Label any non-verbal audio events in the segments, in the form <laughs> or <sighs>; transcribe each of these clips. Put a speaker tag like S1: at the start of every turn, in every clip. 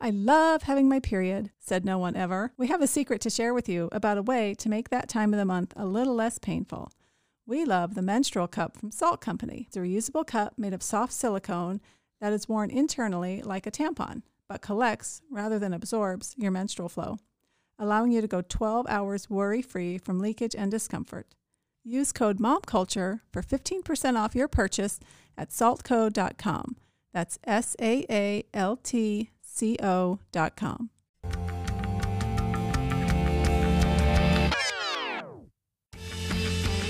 S1: I love having my period, said no one ever. We have a secret to share with you about a way to make that time of the month a little less painful. We love the menstrual cup from Saalt Company. It's a reusable cup made of soft silicone that is worn internally like a tampon, but collects rather than absorbs your menstrual flow, allowing you to go 12 hours worry free from leakage and discomfort. Use code MOMCULTURE for 15% off your purchase at saaltco.com. That's S A A L T C O.com.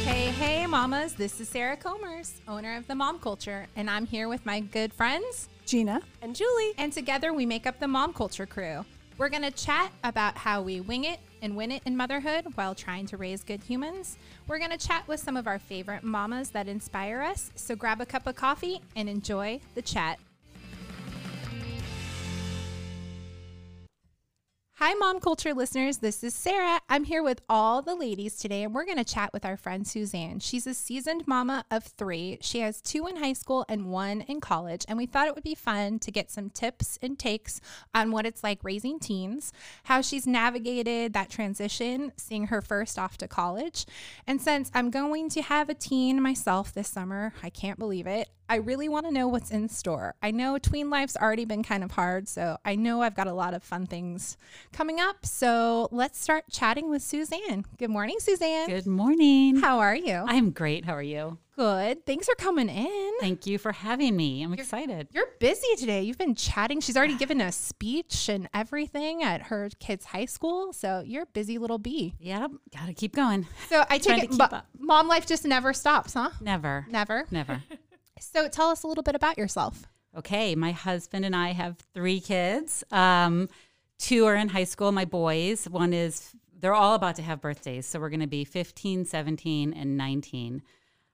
S2: Hey, hey, mamas. This is Sarah Comers, owner of the Mom Culture, and I'm here with my good friends
S1: Gina,
S2: and Julie. And together we make up the Mom Culture crew. We're going to chat about how we wing it and win it in motherhood while trying to raise good humans. We're going to chat with some of our favorite mamas that inspire us. So grab a cup of coffee and enjoy the chat. Hi, Mom Culture listeners. This is Sarah. I'm here with all the ladies today, and we're going to chat with our friend Suzanne. She's a seasoned mama of three. She has two in high school and one in college, and we thought it would be fun to get some tips and takes on what it's like raising teens, how she's navigated that transition, seeing her first off to college. And since I'm going to have a teen myself this summer, I can't believe it. I really want to know what's in store. I know tween life's already been kind of hard, so I know I've got a lot of fun things coming up. So let's start chatting with Suzanne. Good morning, Suzanne.
S3: Good morning.
S2: How are you?
S3: I'm great. How are you?
S2: Good. Thanks for coming in.
S3: Thank you for having me. I'm excited.
S2: You're busy today. You've been chatting. She's already given a speech and everything at her kids' high school. So you're a busy little bee.
S3: Yep. Got to keep going.
S2: So I <laughs> take it,
S3: keep
S2: but
S3: up.
S2: mom life just never stops, huh?
S3: Never.
S2: Never.
S3: Never. <laughs>
S2: So tell us a little bit about yourself.
S3: Okay. My husband and I have three kids. Um, two are in high school, my boys. One is, they're all about to have birthdays. So we're going to be 15, 17, and 19.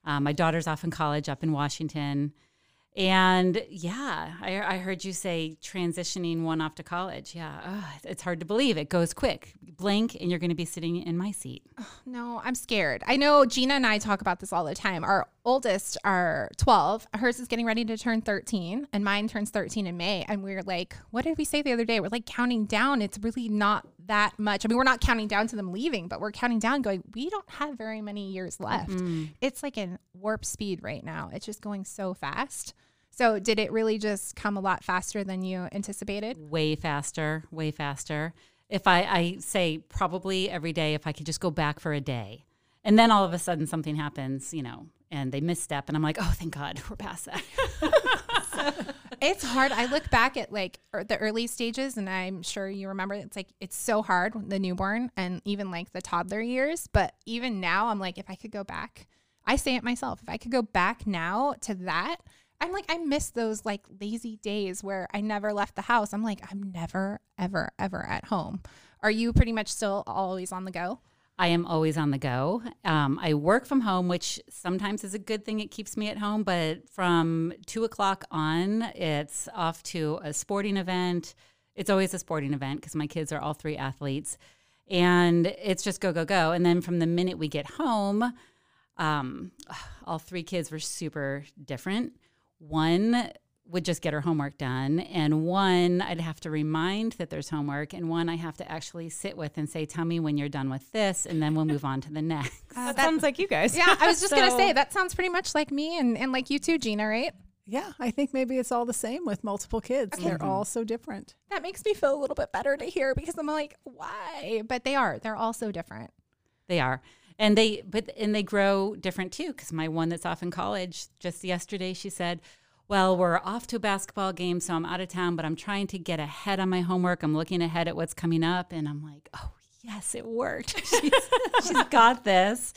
S3: Um, my daughter's off in college up in Washington. And yeah, I, I heard you say transitioning one off to college. Yeah, Ugh, it's hard to believe. It goes quick. Blink, and you're going to be sitting in my seat. <sighs>
S2: No, I'm scared. I know Gina and I talk about this all the time. Our oldest are 12. Hers is getting ready to turn 13, and mine turns 13 in May. And we're like, what did we say the other day? We're like counting down. It's really not that much. I mean, we're not counting down to them leaving, but we're counting down, going, we don't have very many years left. It's like in warp speed right now. It's just going so fast. So, did it really just come a lot faster than you anticipated?
S3: way faster, way faster. If I, I say probably every day, if I could just go back for a day, and then all of a sudden something happens, you know, and they misstep, and I'm like, oh, thank God, <laughs> we're past that. <laughs>
S2: It's hard. I look back at like er- the early stages, and I'm sure you remember. It's like it's so hard the newborn and even like the toddler years. But even now, I'm like, if I could go back, I say it myself. If I could go back now to that, I'm like, I miss those like lazy days where I never left the house. I'm like, I'm never, ever, ever at home. Are you pretty much still always on the go?
S3: I am always on the go. Um, I work from home, which sometimes is a good thing. It keeps me at home. But from two o'clock on, it's off to a sporting event. It's always a sporting event because my kids are all three athletes. And it's just go, go, go. And then from the minute we get home, um, all three kids were super different. One would just get her homework done, and one I'd have to remind that there's homework, and one I have to actually sit with and say, "Tell me when you're done with this," and then we'll move on to the next. <laughs>
S4: That sounds like you guys.
S2: Yeah, I was <laughs> just gonna say that sounds pretty much like me and, and like you too, Gina, right?
S1: Yeah, I think maybe it's all the same with multiple kids. They're mm-hmm. all so different.
S2: That makes me feel a little bit better to hear because I'm like, why? But they are. They're all so different.
S3: They are. And they but and they grow different too cuz my one that's off in college just yesterday she said, "Well, we're off to a basketball game, so I'm out of town, but I'm trying to get ahead on my homework. I'm looking ahead at what's coming up." And I'm like, "Oh, yes, it worked. <laughs> she's, she's got this."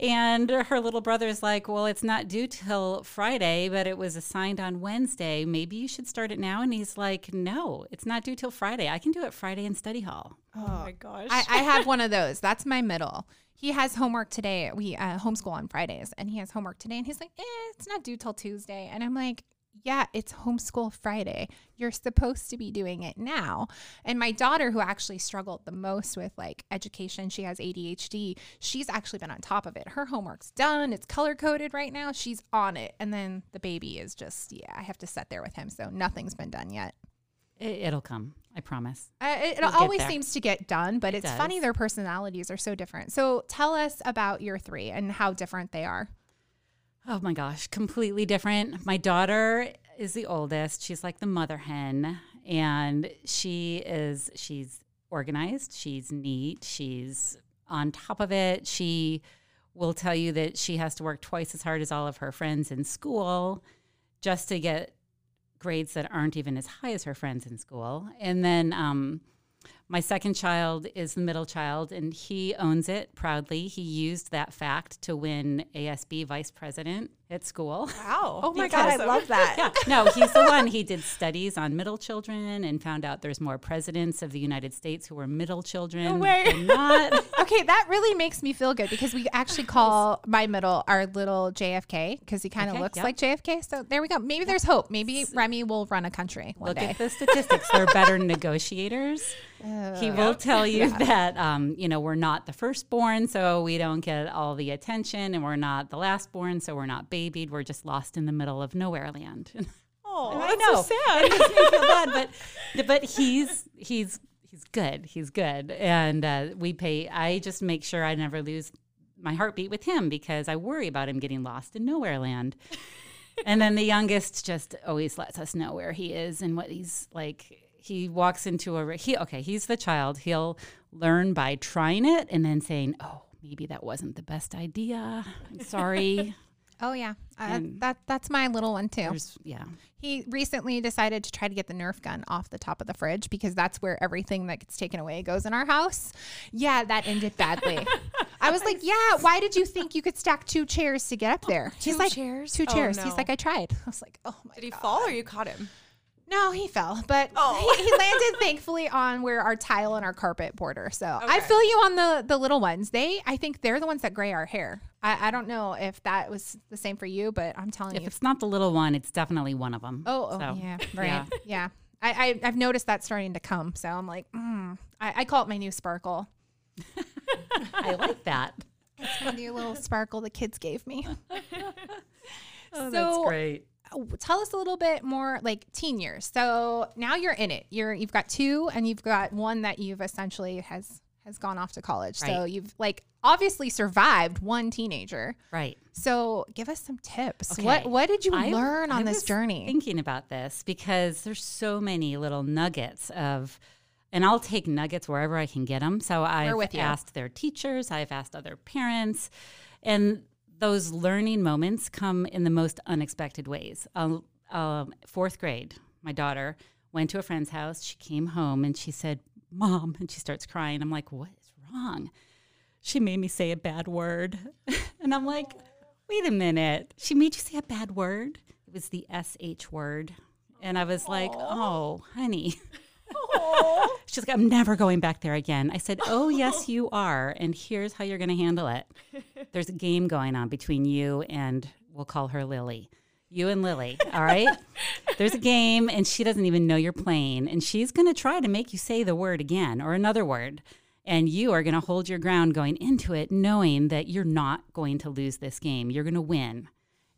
S3: And her little brother's like, "Well, it's not due till Friday, but it was assigned on Wednesday. Maybe you should start it now." And he's like, "No, it's not due till Friday. I can do it Friday in study hall."
S4: Oh my gosh.
S2: I, I have one of those. That's my middle. He has homework today. We uh, homeschool on Fridays, and he has homework today. And he's like, eh, it's not due till Tuesday. And I'm like, yeah, it's homeschool Friday. You're supposed to be doing it now. And my daughter, who actually struggled the most with like education, she has ADHD. She's actually been on top of it. Her homework's done. It's color coded right now. She's on it. And then the baby is just, yeah, I have to sit there with him. So nothing's been done yet.
S3: It, it'll come. I promise.
S2: Uh, it it
S3: We'll
S2: always seems to get done, but
S3: It
S2: it's funny their personalities are so different. So tell us about your three and how different they are.
S3: Oh my gosh, completely different. My daughter is the oldest. She's like the mother hen and she is she's organized, she's neat, she's on top of it. She will tell you that she has to work twice as hard as all of her friends in school just to get grades that aren't even as high as her friends in school. And then um my second child is the middle child, and he owns it proudly. He used that fact to win ASB vice president at school.
S4: Wow. <laughs>
S1: Oh my God, I love that. <laughs>
S3: Yeah, no, he's the one. He did studies on middle children and found out there's more presidents of the United States who were middle children No
S2: way.
S3: than not. <laughs>
S2: Okay, that really makes me feel good because we actually call my middle our little JFK because he kind of
S3: Okay,
S2: looks
S3: yep.
S2: like JFK. So there we go. Maybe there's hope. Maybe Remy will run a country one
S3: Look
S2: day.
S3: at the statistics; they're better negotiators. He will tell you <laughs> that um, you know we're not the firstborn, so we don't get all the attention, and we're not the lastborn, so we're not babied. We're just lost in the middle of nowhere land. <laughs>
S4: Oh,
S3: I know.
S4: so sad.
S3: Bad, but but he's he's he's good. He's good, and uh, we pay. I just make sure I never lose my heartbeat with him because I worry about him getting lost in nowhere land. <laughs> and then the youngest just always lets us know where he is and what he's like. He walks into a he okay. He's the child. He'll learn by trying it and then saying, "Oh, maybe that wasn't the best idea. I'm sorry." <laughs>
S2: Oh yeah, uh, that that's my little one too.
S3: Yeah.
S2: He recently decided to try to get the Nerf gun off the top of the fridge because that's where everything that gets taken away goes in our house. Yeah, that ended badly. <laughs> I was like, "Yeah, why did you think you could stack two chairs to get up there?" He's
S4: Two
S2: like,
S4: chairs?
S2: Two chairs." He's
S4: no.
S2: like, "I tried." <laughs> I was like, "Oh my." God.
S4: Did he
S2: God."
S4: fall or you caught him?
S2: No, he fell, but <laughs>
S4: Oh.
S2: he, he landed thankfully on where our tile and our carpet border. So I
S4: Okay.
S2: feel you on the the little ones. They, I think they're the ones that gray our hair. I, I don't know if that was the same for you, but I'm telling
S3: If
S2: you.
S3: If it's not the little one, it's definitely one of them.
S2: Oh, oh
S3: So,
S2: yeah, right,
S3: yeah.
S2: yeah. I, I I've noticed that starting to come. So I'm like, mm. I, I call it my new sparkle. <laughs>
S3: I like that.
S2: It's my new little sparkle the kids gave me. <laughs>
S3: Oh,
S2: So-
S3: great.
S2: Tell us a little bit more like teen years. So now you're in it. You're you've got two and you've got one that you've essentially has has gone off to college. So you've like obviously survived one teenager.
S3: Right.
S2: So give us some tips.
S3: Okay.
S2: What what did you
S3: I-
S2: learn on
S3: I
S2: this journey?
S3: Thinking about this because there's so many little nuggets of, and I'll take nuggets wherever I can get them. So I've asked their teachers, I've asked other parents, and those learning moments come in the most unexpected ways. Um, um, fourth grade, my daughter went to a friend's house. She came home and she said, "Mom," and she starts crying. I'm like, "What is wrong?" She made me say a bad word, <laughs> and I'm like, "Wait a minute. She made you say a bad word?" It was the sh word, and I was like, "Oh, honey." <laughs> <laughs> She's like, I'm never going back there again. I said, Oh, yes, you are. And here's how you're going to handle it. <laughs> There's a game going on between you and we'll call her Lily. You and Lily, all right? There's a game and she doesn't even know you're playing. And she's going to try to make you say the word again or another word. And you are going to hold your ground going into it, knowing that you're not going to lose this game. You're going to win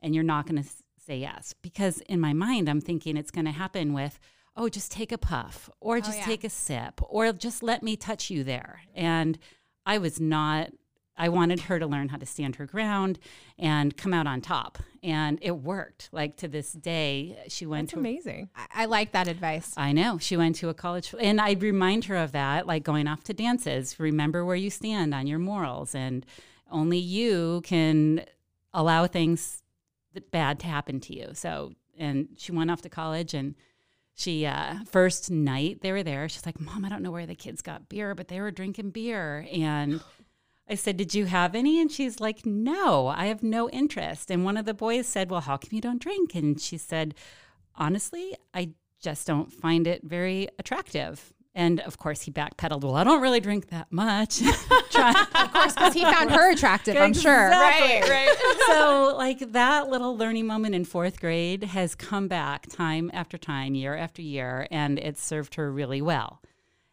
S3: and you're not going to say yes. Because in my mind, I'm thinking it's going to happen with, oh, just take a puff or oh, just
S2: yeah.
S3: take a sip or just let me touch you there. And I was not, I wanted her to learn how to stand her ground and come out on top. And it worked. Like to this day, she went
S4: That's
S3: to
S4: amazing.
S2: I, I like that advice.
S3: I know. She went to a college, and I'd remind her of that, like going off to dances. Remember where you stand on your morals, and only you can allow things that bad to happen to you. So, and she went off to college, and she uh, first night they were there. She's like, "Mom, I don't know where the kids got beer, but they were drinking beer." And I said, "Did you have any?" And she's like, "No, I have no interest." And one of the boys said, "Well, how come you don't drink?" And she said, "Honestly, I just don't find it very attractive." And of course, he backpedaled. Well, I don't really drink that much. <laughs>
S2: Of course, because he found her attractive, I'm sure.
S3: Exactly.
S4: right.
S3: so like that little learning moment in fourth grade has come back time after time, year after year, and it served her really well.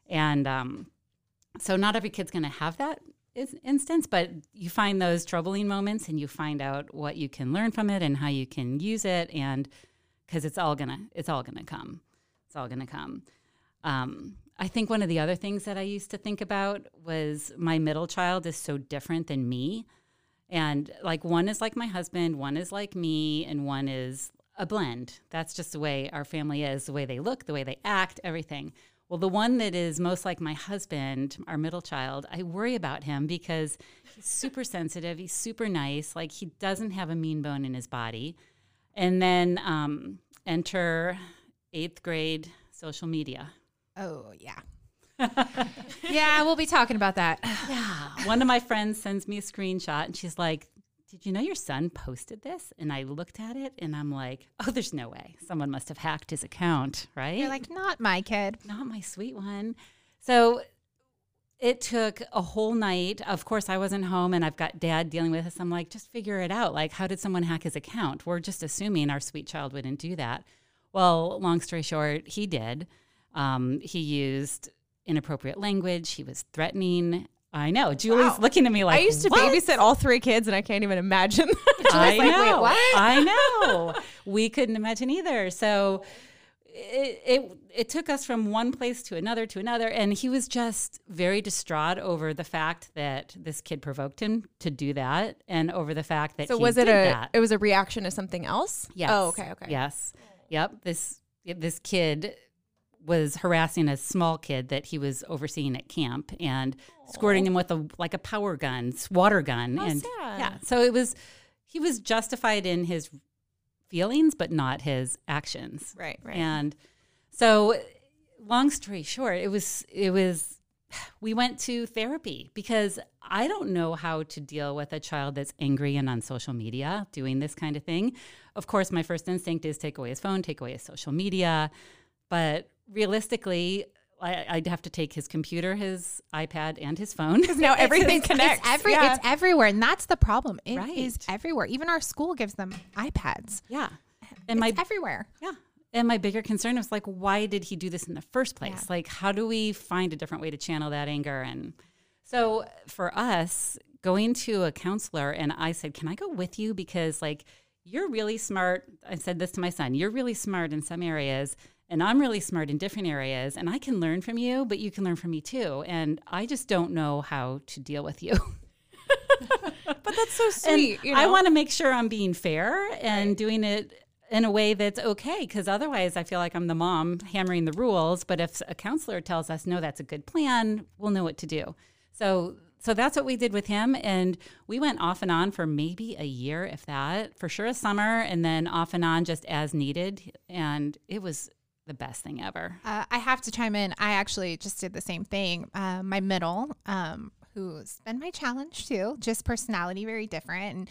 S3: And um, so not every kid's going to have that instance, but you find those troubling moments and you find out what you can learn from it and how you can use it, and because it's all gonna it's all gonna come, it's all gonna come. Um, I think one of the other things that I used to think about was my middle child is so different than me. And like one is like my husband, one is like me, and one is a blend. That's just the way our family is, the way they look, the way they act, everything. Well, the one that is most like my husband, our middle child, I worry about him because he's super sensitive. He's super nice. Like he doesn't have a mean bone in his body. And then um, enter eighth grade social media.
S2: Oh, yeah. yeah, we'll be talking about that. <sighs>
S3: Yeah. One of my friends sends me a screenshot and she's like, Did you know your son posted this? And I looked at it and I'm like, Oh, there's no way. Someone must have hacked his account, right?
S2: You're like, not my kid.
S3: Not my sweet one. So it took a whole night. Of course, I wasn't home and I've got dad dealing with this. I'm like, just figure it out. Like, how did someone hack his account? We're just assuming our sweet child wouldn't do that. Well, long story short, he did. Um, he used inappropriate language. He was threatening. I know. Julie's
S4: Wow.
S3: looking at me like,
S4: I used to
S3: "What?"
S4: babysit all three kids, and I can't even imagine. <laughs>
S3: I
S2: like, "Wait,
S3: know.
S2: what?"
S3: I know. We couldn't imagine either. So it, it it took us from one place to another to another, and he was just very distraught over the fact that this kid provoked him to do that, and over the fact that
S4: so
S3: he
S4: was it a?
S3: that.
S4: It was a reaction to something else.
S3: Yes.
S4: Oh, okay, okay.
S3: Yes. Yep. This this kid was harassing a small kid that he was overseeing at camp and squirting him with a like a power gun, water gun,
S4: How
S3: and
S4: sad.
S3: yeah. So it was he was justified in his feelings, but not his actions.
S4: Right. Right.
S3: And so, long story short, it was it was we went to therapy because I don't know how to deal with a child that's angry and on social media doing this kind of thing. Of course, my first instinct is take away his phone, take away his social media, but realistically. I, I'd have to take his computer, his iPad, and his phone.
S4: Because now <laughs> everything connects.
S2: It's, every,
S4: yeah.
S2: it's everywhere. And that's the problem. It is
S3: Right.
S2: everywhere. Even our school gives them iPads.
S3: Yeah, and my
S2: everywhere.
S3: Yeah. And my bigger concern was like, why did he do this in the first place?
S2: Yeah.
S3: Like, how do we find a different way to channel that anger? And so for us, going to a counselor, and I said, can I go with you? Because, like, you're really smart. I said this to my son you're really smart in some areas, and I'm really smart in different areas, and I can learn from you, but you can learn from me too. And I just don't know how to deal with you. <laughs>
S4: but that's so sweet. you
S3: I want to make sure I'm being fair and doing it in a way that's okay because otherwise I feel like I'm the mom hammering the rules. But if a counselor tells us, no, that's a good plan, we'll know what to do. So so that's what we did with him. And we went off and on for maybe a year, if that, for sure a summer, and then off and on just as needed. And it was the best thing ever.
S2: Uh, I have to chime in. I actually just did the same thing. Uh, my middle, um, who's been my challenge too, just personality very different and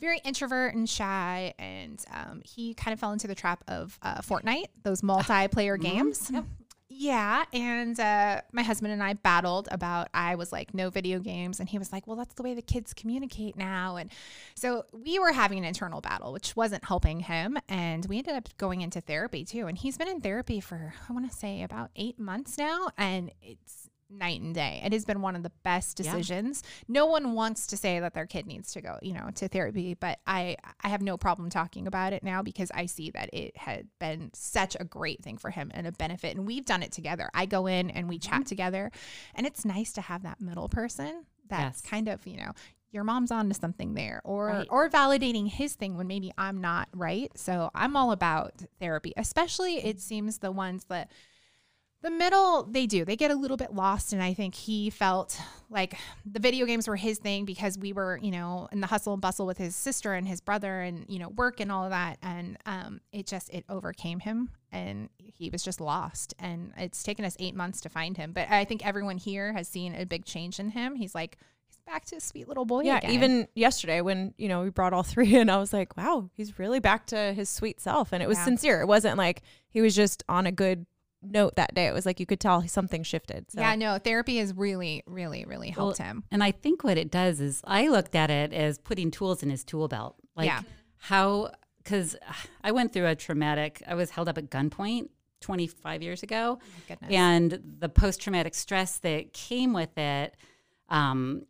S2: very introvert and shy. And um, he kind of fell into the trap of uh, Fortnite, those <laughs> multiplayer games. Yeah, and uh, my husband and I battled about. I was like, no video games, and he was like, well, that's the way the kids communicate now. And so we were having an internal battle, which wasn't helping him. And we ended up going into therapy too. And he's been in therapy for I want to say about eight months now, and it's night and day. It has been one of the best
S3: Yeah.
S2: decisions. No one wants to say that their kid needs to go, you know, to therapy, but I I have no problem talking about it now because I see that it had been such a great thing for him and a benefit. And we've done it together. I go in and we chat mm-hmm. together, and it's nice to have that middle person that's
S3: Yes.
S2: kind of, you know, your mom's on to something there or
S3: Right.
S2: or validating his thing when maybe I'm not right. So I'm all about therapy, especially it seems the ones that the middle they do they get a little bit lost and i think he felt like the video games were his thing because we were you know in the hustle and bustle with his sister and his brother and you know work and all of that and um, it just it overcame him and he was just lost and it's taken us eight months to find him but i think everyone here has seen a big change in him he's like he's back to sweet little boy
S4: yeah,
S2: again.
S4: even yesterday when you know we brought all <laughs> three in, I was like, wow, he's really back to his sweet self, and it was
S2: Yeah.
S4: sincere. It wasn't like he was just on a good note that day. It was like you could tell something shifted. So.
S2: yeah no therapy has really really really helped him
S3: And I think what it does is I looked at it as putting tools in his tool belt. Like
S2: Yeah.
S3: how, because I went through a traumatic, I was held up at gunpoint 25 years ago.
S2: goodness
S3: And the post traumatic stress that came with it, um,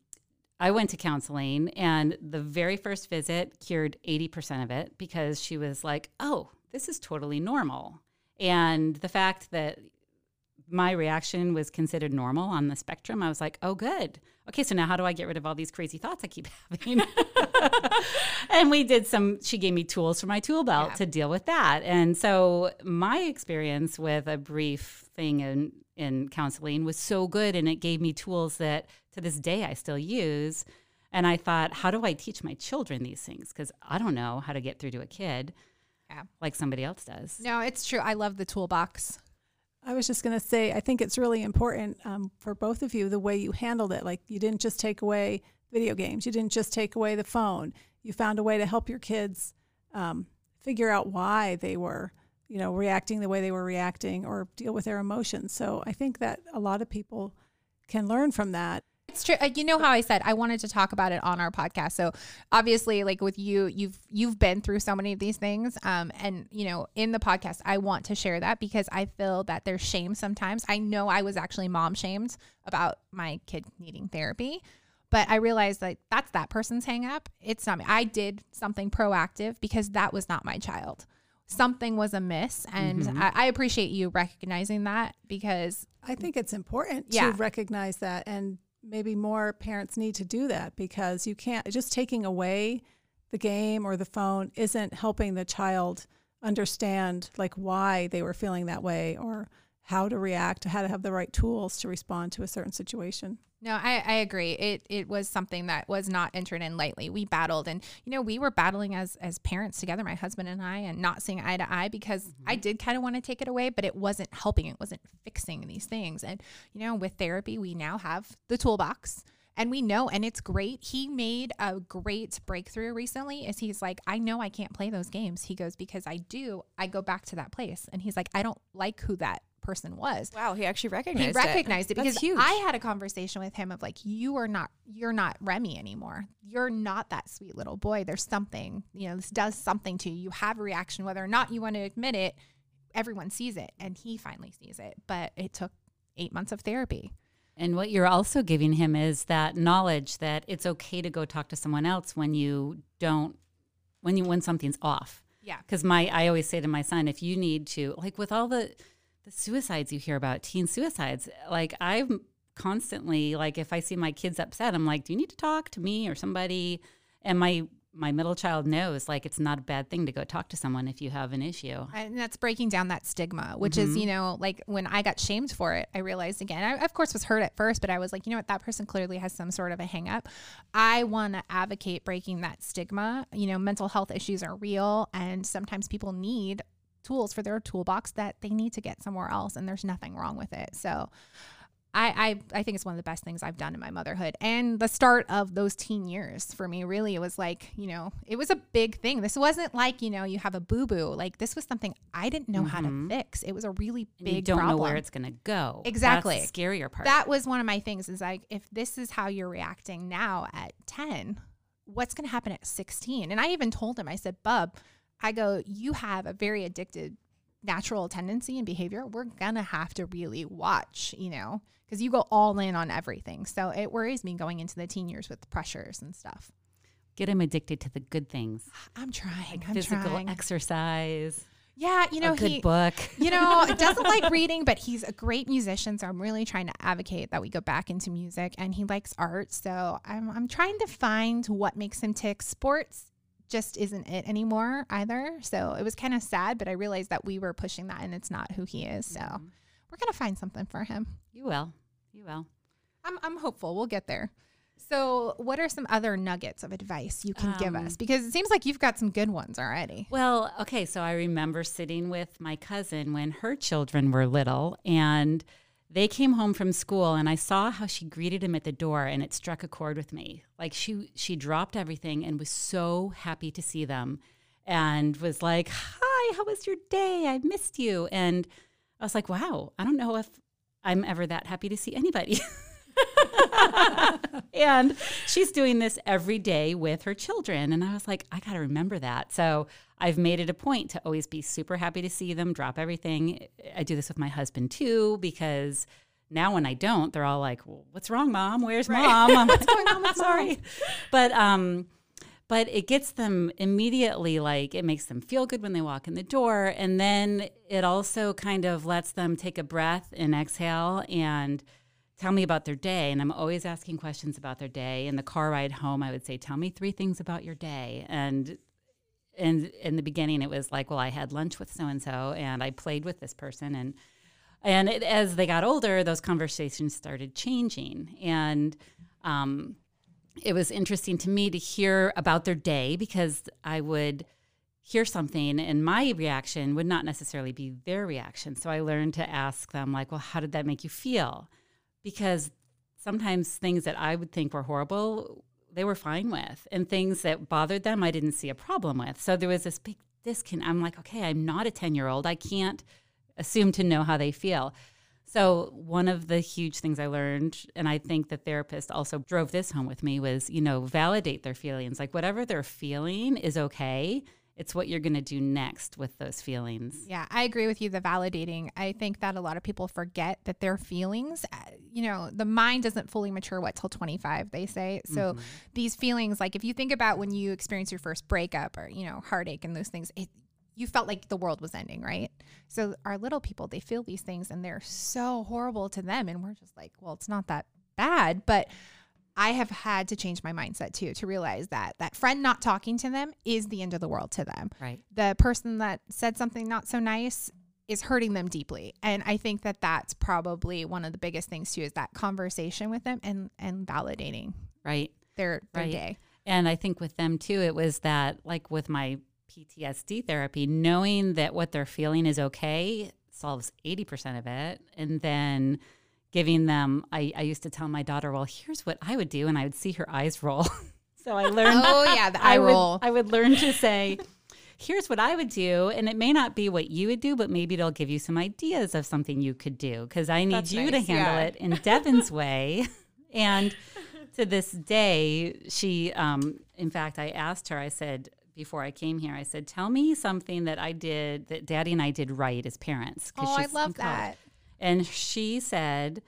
S3: I went to counseling, and the very first visit cured 80% of it because she was like, oh, this is totally normal. And the fact that my reaction was considered normal on the spectrum. I was like, oh, good. Okay, so now how do I get rid of all these crazy thoughts I keep <laughs> having? <laughs> and we did some, she gave me tools for my tool belt
S2: Yeah.
S3: to deal with that. And so my experience with a brief thing in, in counseling was so good. And it gave me tools that to this day I still use. And I thought, how do I teach my children these things? Because I don't know how to get through to a kid
S2: Yeah.
S3: like somebody else does.
S2: No, it's true. I love the toolbox.
S1: I was just going to say, I think it's really important um, for both of you the way you handled it. Like, you didn't just take away video games, you didn't just take away the phone. You found a way to help your kids um, figure out why they were, you know, reacting the way they were reacting or deal with their emotions. So I think that a lot of people can learn from that.
S2: It's true. Uh, You know how I said I wanted to talk about it on our podcast. So obviously, like with you, you've you've been through so many of these things, um, and you know, in the podcast, I want to share that because I feel that there's shame sometimes. I know I was actually mom shamed about my kid needing therapy, but I realized like that's that person's hang up. It's not me. I did something proactive because that was not my child. Something was amiss, and
S3: Mhm.
S2: I, I appreciate you recognizing that because
S1: I think it's important
S2: Yeah.
S1: to recognize that, and maybe more parents need to do that because you can't just taking away the game or the phone isn't helping the child understand like why they were feeling that way or how to react, how to have the right tools to respond to a certain situation.
S2: No, I, I agree. It it was something that was not entered in lightly. We battled and you know, we were battling as as parents together, my husband and I, and not seeing eye to eye because mm-hmm. I did kind of want to take it away, but it wasn't helping. It wasn't fixing these things. And you know, with therapy, we now have the toolbox and we know and it's great. He made a great breakthrough recently is he's like, I know I can't play those games. He goes, because I do, I go back to that place. And he's like, I don't like who that person was
S4: Wow, he actually recognized
S2: he
S4: it.
S2: recognized it,
S4: That's
S2: because
S4: huge.
S2: I had a conversation with him of like, you are not, you're not Remy anymore. You're not that sweet little boy. There's something, you know, this does something to you. You have a reaction, whether or not you want to admit it. Everyone sees it, and he finally sees it. But it took eight months of therapy.
S3: And what you're also giving him is that knowledge that it's okay to go talk to someone else when you don't, when you when something's off.
S2: Yeah.
S3: Because my, I always say to my son, if you need to, like with all the, the suicides you hear about, teen suicides, like I'm constantly like, if I see my kids upset, I'm like, do you need to talk to me or somebody? And my my middle child knows like it's not a bad thing to go talk to someone if you have an issue.
S2: And that's breaking down that stigma, which is, mm-hmm. you know, like when I got shamed for it, I realized again, I of course was hurt at first, but I was like, you know what, that person clearly has some sort of a hang up. I want to advocate breaking that stigma. You know, mental health issues are real, and sometimes people need tools for their toolbox that they need to get somewhere else, and there's nothing wrong with it. So, I, I I think it's one of the best things I've done in my motherhood and the start of those teen years for me really it was like you know it was a big thing this wasn't like you know you have a boo boo like this was something I didn't know how to mm-hmm. fix it was a really
S3: And
S2: big
S3: don't
S2: problem
S3: know where it's going to go.
S2: Exactly.
S3: That's the scarier part.
S2: that was one of my things is like if this is how you're reacting now at 10 what's going to happen at 16 and I even told him I said bub I go you have a very addicted natural tendency and behavior we're going to have to really watch you know because you go all in on everything so it worries me going into the teen years with pressures and stuff
S3: Get him addicted to the good things. <sighs>
S2: I'm trying I'm
S3: Physical
S2: trying
S3: exercise,
S2: yeah you know
S3: a good
S2: he
S3: book.
S2: you know, doesn't like <laughs> reading, but he's a great musician. So I'm really trying to advocate that we go back into music and he likes art. So I'm, I'm trying to find what makes him tick. Sports just isn't it anymore either. So it was kind of sad, but I realized that we were pushing that and it's not who he is. So we're going to find something for him.
S3: You will. You will.
S2: I'm, I'm hopeful we'll get there. So, what are some other nuggets of advice you can give
S3: Um,
S2: us? Because it seems like you've got some good ones already.
S3: Well, okay. So I remember sitting with my cousin when her children were little and they came home from school and I saw how she greeted him at the door and it struck a chord with me. Like she she dropped everything and was so happy to see them and was like, "Hi, how was your day? I missed you." And I was like, "Wow, I don't know if I'm ever that happy to see anybody." <laughs> <laughs> and she's doing this every day with her children. And I was like, I got to remember that. So I've made it a point to always be super happy to see them, drop everything. I do this with my husband too, because now when I don't, they're all like, well, what's wrong, mom? Where's mom? I'm <laughs> what's going on? <laughs> I'm sorry. But, um, but it gets them immediately like it makes them feel good when they walk in the door and then it also kind of lets them take a breath and exhale and tell me about their day and i'm always asking questions about their day in the car ride home i would say tell me three things about your day and and in the beginning it was like well i had lunch with so and so and i played with this person and and it, as they got older those conversations started changing and um, it was interesting to me to hear about their day because I would hear something and my reaction would not necessarily be their reaction. So I learned to ask them, like, well, how did that make you feel? Because sometimes things that I would think were horrible, they were fine with. And things that bothered them, I didn't see a problem with. So there was this big disconnect. I'm like, okay, I'm not a 10 year old. I can't assume to know how they feel. So, one of the huge things I learned, and I think the therapist also drove this home with me, was, you know, validate their feelings. Like, whatever they're feeling is okay. It's what you're going to do next with those feelings.
S2: Yeah, I agree with you. The validating. I think that a lot of people forget that their feelings, uh, you know, the mind doesn't fully mature, what, till 25, they say. So, these feelings, like if you think about when you experience your first breakup or, you know, heartache and those things, it, you felt like the world was ending, right? So our little people, they feel these things and they're so horrible to them. And we're just like, well, it's not that bad. But I have had to change my mindset too to realize that that friend not talking to them is the end of the world to them.
S3: Right.
S2: The person that said something not so nice is hurting them deeply. And I think that that's probably one of the biggest things too is that conversation with them and and validating
S3: Right.
S2: their their
S3: Right.
S2: day.
S3: And I think with them too, it was that, like with my PTSD therapy, knowing that what they're feeling is okay solves 80% of it. And then giving them, I, I used to tell my daughter, well, here's what I would do. And I would see her eyes roll. <laughs> so I learned.
S2: Oh yeah, the <laughs> eye
S3: I would-
S2: roll.
S3: I would learn to say, here's what I would do. And it may not be what you would do, but maybe it'll give you some ideas of something you could do because I need
S4: That's
S3: you
S4: nice,
S3: to handle
S4: yeah.
S3: it in Devin's way. <laughs> And to this day, she, um, in fact, I asked her, I said, before I came here, I said, tell me something that I did, that daddy and I did right as parents.
S2: Oh, I love that.
S3: And she said,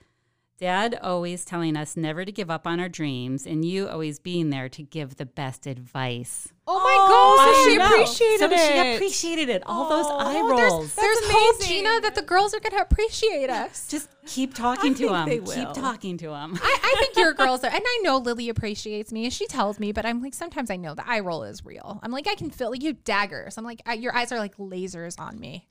S3: Dad always telling us never to give up on our dreams, and you always being there to give the best advice.
S2: Oh my gosh, so she
S4: know.
S2: appreciated
S3: so
S2: it.
S3: she appreciated it. All those eye
S2: Oh, there's-
S3: rolls.
S2: There's,
S4: That's
S2: hope. Gina, that the girls are going to appreciate us.
S3: Just keep talking to
S1: think
S3: them.
S1: they
S3: Keep talking to them.
S2: I, I think your girls are, <laughs> and I know Lily appreciates me, and she tells me, but I'm like, sometimes I know the eye roll is real. I'm like, I can feel like you have daggers. I'm like, I, your eyes are like lasers on me.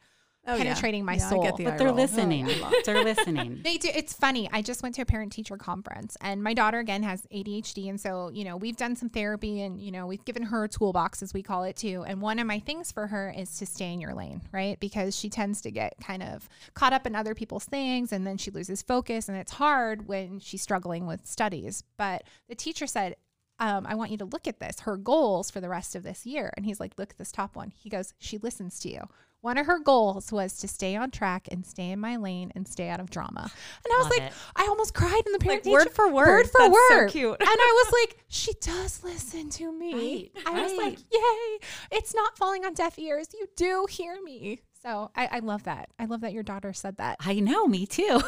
S1: Oh, yeah.
S2: penetrating my
S1: Yeah,
S2: soul.
S1: the
S3: But they're
S1: roll.
S3: listening. They're listening.
S2: They do. It's funny. I just went to a parent teacher conference, and my daughter again has ADHD, and so you know we've done some therapy, and you know we've given her a toolbox as we call it too. And one of my things for her is to stay in your lane, right? Because she tends to get kind of caught up in other people's things, and then she loses focus, and it's hard when she's struggling with studies. But the teacher said. Um, I want you to look at this, her goals for the rest of this year. And he's like, look at this top one. He goes, she listens to you. One of her goals was to stay on track and stay in my lane and stay out of drama. And I was
S3: Love
S2: like,
S3: it.
S2: I almost cried in the parent
S4: Like, word for word.
S2: word for
S4: That's so cute.
S2: and I was <laughs> like, she does listen to me.
S3: Right,
S2: I was like, yay! It's not falling on deaf ears. You do hear me. So I, I love that. I love that your daughter said that.
S3: I know, me too.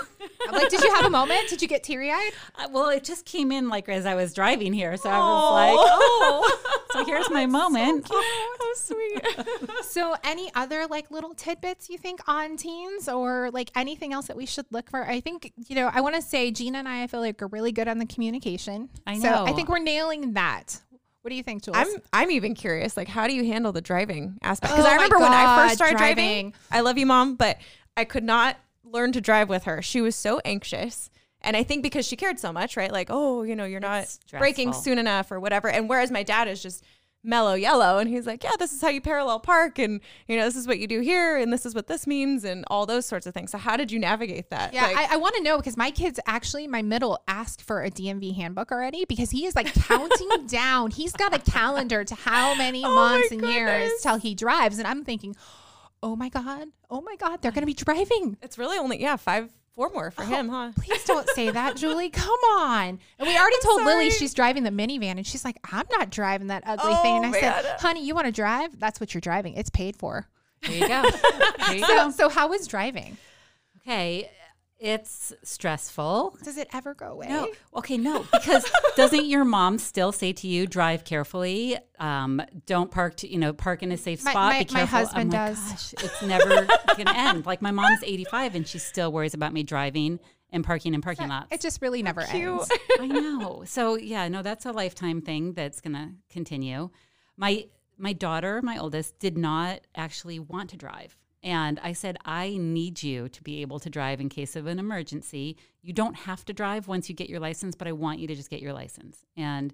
S2: I'm like, did you have a <laughs> moment? Did you get teary eyed?
S3: Uh, well, it just came in like as I was driving here. So I was like, oh, <laughs> so here's my moment.
S4: How sweet. <laughs>
S2: So, any other like little tidbits you think on teens or like anything else that we should look for? I think, you know, I want to say Gina and I, I feel like are really good on the communication.
S3: I
S2: So, I think we're nailing that. What do you think, Jules?
S4: I'm I'm even curious, like how do you handle the driving aspect? Because
S2: Oh
S4: I remember when I first started driving.
S2: driving.
S4: I love you, mom, but I could not learn to drive with her. She was so anxious. And I think because she cared so much, right? Like, oh, you know, you're not braking
S3: stressful.
S4: soon enough or whatever. And whereas my dad is just mellow yellow and he's like, yeah, this is how you parallel park and you know, this is what you do here and this is what this means and all those sorts of things. So how did you navigate that?
S2: yeah,
S4: Like,
S2: I, I want to know because my kids actually, my middle asked for a DMV handbook already because he is like <laughs> counting down. He's got a calendar to how many
S4: Oh
S2: months and years
S4: goodness.
S2: till he drives. And I'm thinking, oh my God, oh my God, they're going to be driving.
S4: it's really only yeah, five four more for oh, him, huh?
S2: Please don't say that, <laughs> Julie. Come on. And we already told Lily she's driving the minivan, and she's like, I'm not driving that ugly
S4: Oh,
S2: thing. And I said, honey, you want to drive? That's what you're driving. It's paid for.
S3: There you go. <laughs> There you
S2: So,
S3: go.
S2: so how is driving?
S3: Okay. It's stressful.
S2: Does it ever go away?
S3: No. Okay, no. Because <laughs> doesn't your mom still say to you, drive carefully? Um, don't park to, you know, park in a safe
S2: My-
S3: spot.
S2: my-
S3: Be
S2: my husband
S3: I'm like,
S2: does.
S3: Gosh, it's never <laughs> gonna end. Like my mom's 85 and she still worries about me driving and parking in parking lots.
S2: It just really never ends. <laughs>
S3: I know. So yeah, no, that's a lifetime thing that's gonna continue. My my daughter, my oldest, did not actually want to drive. And I said, I need you to be able to drive in case of an emergency. You don't have to drive once you get your license, but I want you to just get your license. And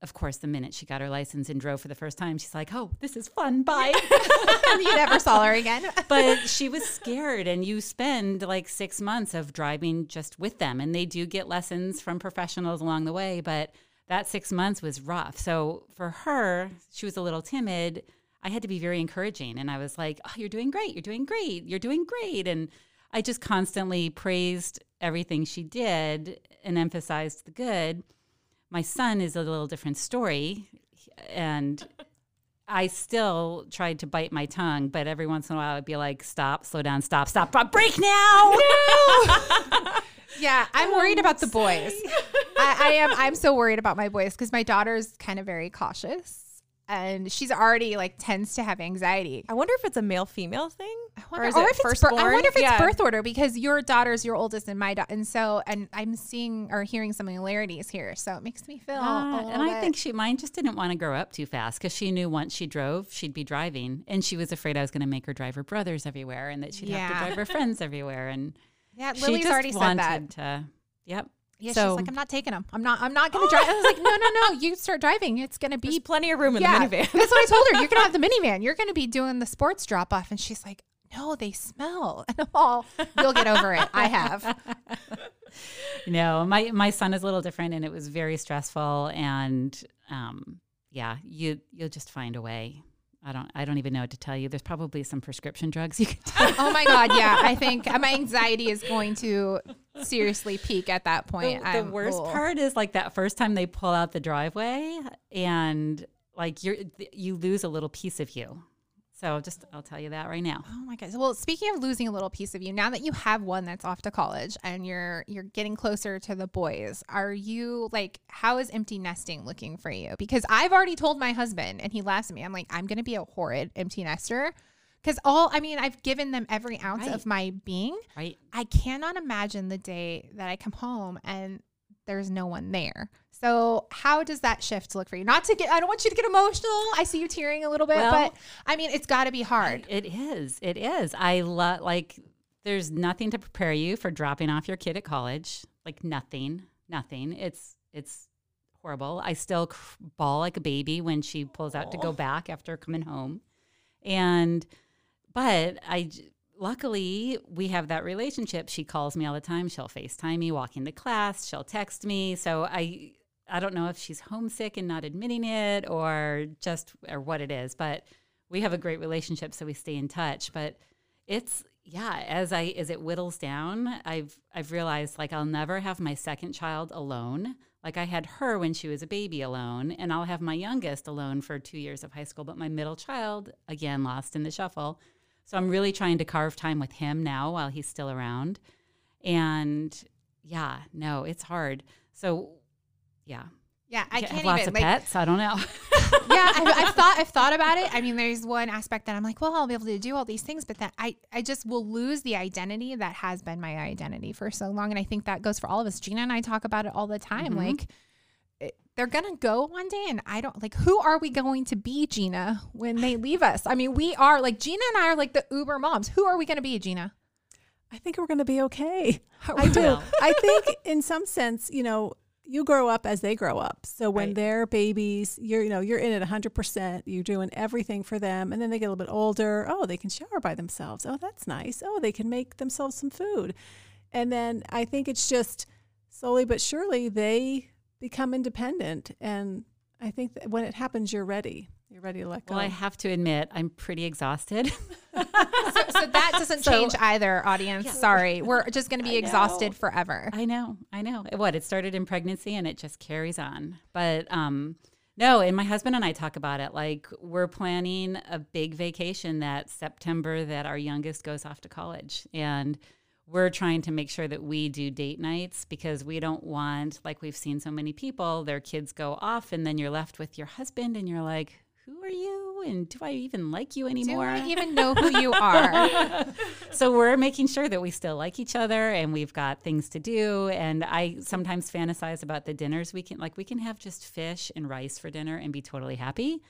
S3: of course, the minute she got her license and drove for the first time, she's like, Oh, this is fun. Bye. <laughs>
S2: you never saw her again. <laughs>
S3: but she was scared and you spend like six months of driving just with them and they do get lessons from professionals along the way but that six months was rough so for her she was a little timid i had to be very encouraging and i was like oh you're doing great you're doing great you're doing great and i just constantly praised everything she did and emphasized the good my son is a little different story and I still tried to bite my tongue, but every once in a while I'd be like, stop, slow down, stop, stop, brake now. <laughs>
S2: Yeah, I'm worried about the boys. I, I am. I'm so worried about my boys because my daughter's kind of very cautious, and she's already like tends to have anxiety.
S4: I wonder if it's a male female thing.
S2: I wonder,
S4: or is
S2: or
S4: it
S2: if it's bir- I wonder if it's
S4: Yeah.
S2: birth order because your daughter's your oldest and my daughter, and so and I'm seeing or hearing some similarities here, so it makes me feel.
S3: Uh, and I think she, mine just didn't want to grow up too fast because she knew once she drove, she'd be driving. And she was afraid I was going to make her drive her brothers everywhere and that she'd have to drive her friends everywhere. And
S2: yeah,
S3: she
S2: Lily's
S3: just
S2: already said
S3: wanted
S2: that.
S3: to, yep.
S2: Yeah,
S3: so,
S2: she's like, I'm not taking them. I'm not. I'm not going to drive. I was like, no, no, no. You start driving. It's going to be
S4: There's plenty of room in
S2: yeah,
S4: the minivan.
S2: That's what I told her. You're gonna have the <laughs> minivan. You're gonna be doing the sports drop off. And she's like, No, they smell. <laughs> And I'm all, you'll get over it. I have. <laughs>
S3: No, my my son is a little different, and it was very stressful. And um, yeah, you you'll just find a way. I don't I don't even know what to tell you. There's probably some prescription drugs you can take.
S2: Oh my God. Yeah. I think my anxiety is going to seriously peak at that point.
S3: the
S2: I'm-
S3: worst
S2: ugh.
S3: part is like that first time they pull out the driveway, and like you're you lose a little piece of you. So just I'll tell you that right now.
S2: Oh my gosh. Well, speaking of losing a little piece of you, now that you have one that's off to college and you're you're getting closer to the boys, are you like how is empty nesting looking for you? Because I've already told my husband and he laughs at me. I'm like, I'm gonna be a horrid empty nester. Cause all I mean, I've given them every ounce
S3: Right.
S2: of my being.
S3: Right?
S2: I cannot imagine the day that I come home and there's no one there. So how does that shift look for you? Not to get I don't want you to get emotional. I see you tearing a little bit,
S3: Well-
S2: but I mean it's gotta be hard.
S3: It is. It is. I love like there's nothing to prepare you for dropping off your kid at college. Like nothing. Nothing. It's it's horrible. I still cr- bawl like a baby when she pulls out to go back after coming home. And but I luckily we have that relationship. She calls me all the time. She'll FaceTime me walking to class. She'll text me. So I I don't know if she's homesick and not admitting it or just or what it is, but we have a great relationship so we stay in touch, but it's yeah, as I as it whittles down, I've I've realized like I'll never have my second child alone. Like I had her when she was a baby alone, and I'll have my youngest alone for 2 years of high school, but my middle child again lost in the shuffle. So I'm really trying to carve time with him now while he's still around. And yeah, no, it's hard. So yeah.
S2: Yeah, I
S3: Have
S2: can't
S3: lots
S2: even
S3: of
S2: like
S3: pets. I don't know. <laughs>
S2: yeah, I've, I've <laughs> thought I've thought about it. I mean, there's one aspect that I'm like, well, I'll be able to do all these things, but that I I just will lose the identity that has been my identity for so long, and I think that goes for all of us. Gina and I talk about it all the time.
S3: Mhm.
S2: Like, it, they're gonna go one day, and I don't like. Who are we going to be, Gina, when they leave us? I mean, we are like Gina and I are like the Uber moms. Who are we gonna be, Gina?
S1: I think we're going to be okay. I do. I think in some sense, you know, you grow up as they grow up. So when
S3: Right.
S1: they're babies, you're, you know, you're in it 100%. You're doing everything for them. And then they get a little bit older. Oh, they can shower by themselves. Oh, that's nice. Oh, they can make themselves some food. And then I think it's just slowly but surely they become independent. And I think that when it happens, you're ready. You're ready to let go.
S3: well, I have to admit, I'm pretty exhausted. <laughs>
S2: So, so that doesn't
S3: So-
S2: change either, audience. Sorry, we're just gonna be
S3: I
S2: exhausted
S3: know.
S2: forever.
S3: I know, I know. What it started in pregnancy and it just carries on. But um no, and my husband and I talk about it like we're planning a big vacation that September that our youngest goes off to college and we're trying to make sure that we do date nights because we don't want, like we've seen so many people, their kids go off and then you're left with your husband and you're like, who are you? And do I even like you
S2: Do
S3: anymore?
S2: I even know who you are? <laughs>
S3: so we're making sure that we still like each other and we've got things to do. And I sometimes fantasize about the dinners we can, like, we can have just fish and rice for dinner and be totally happy.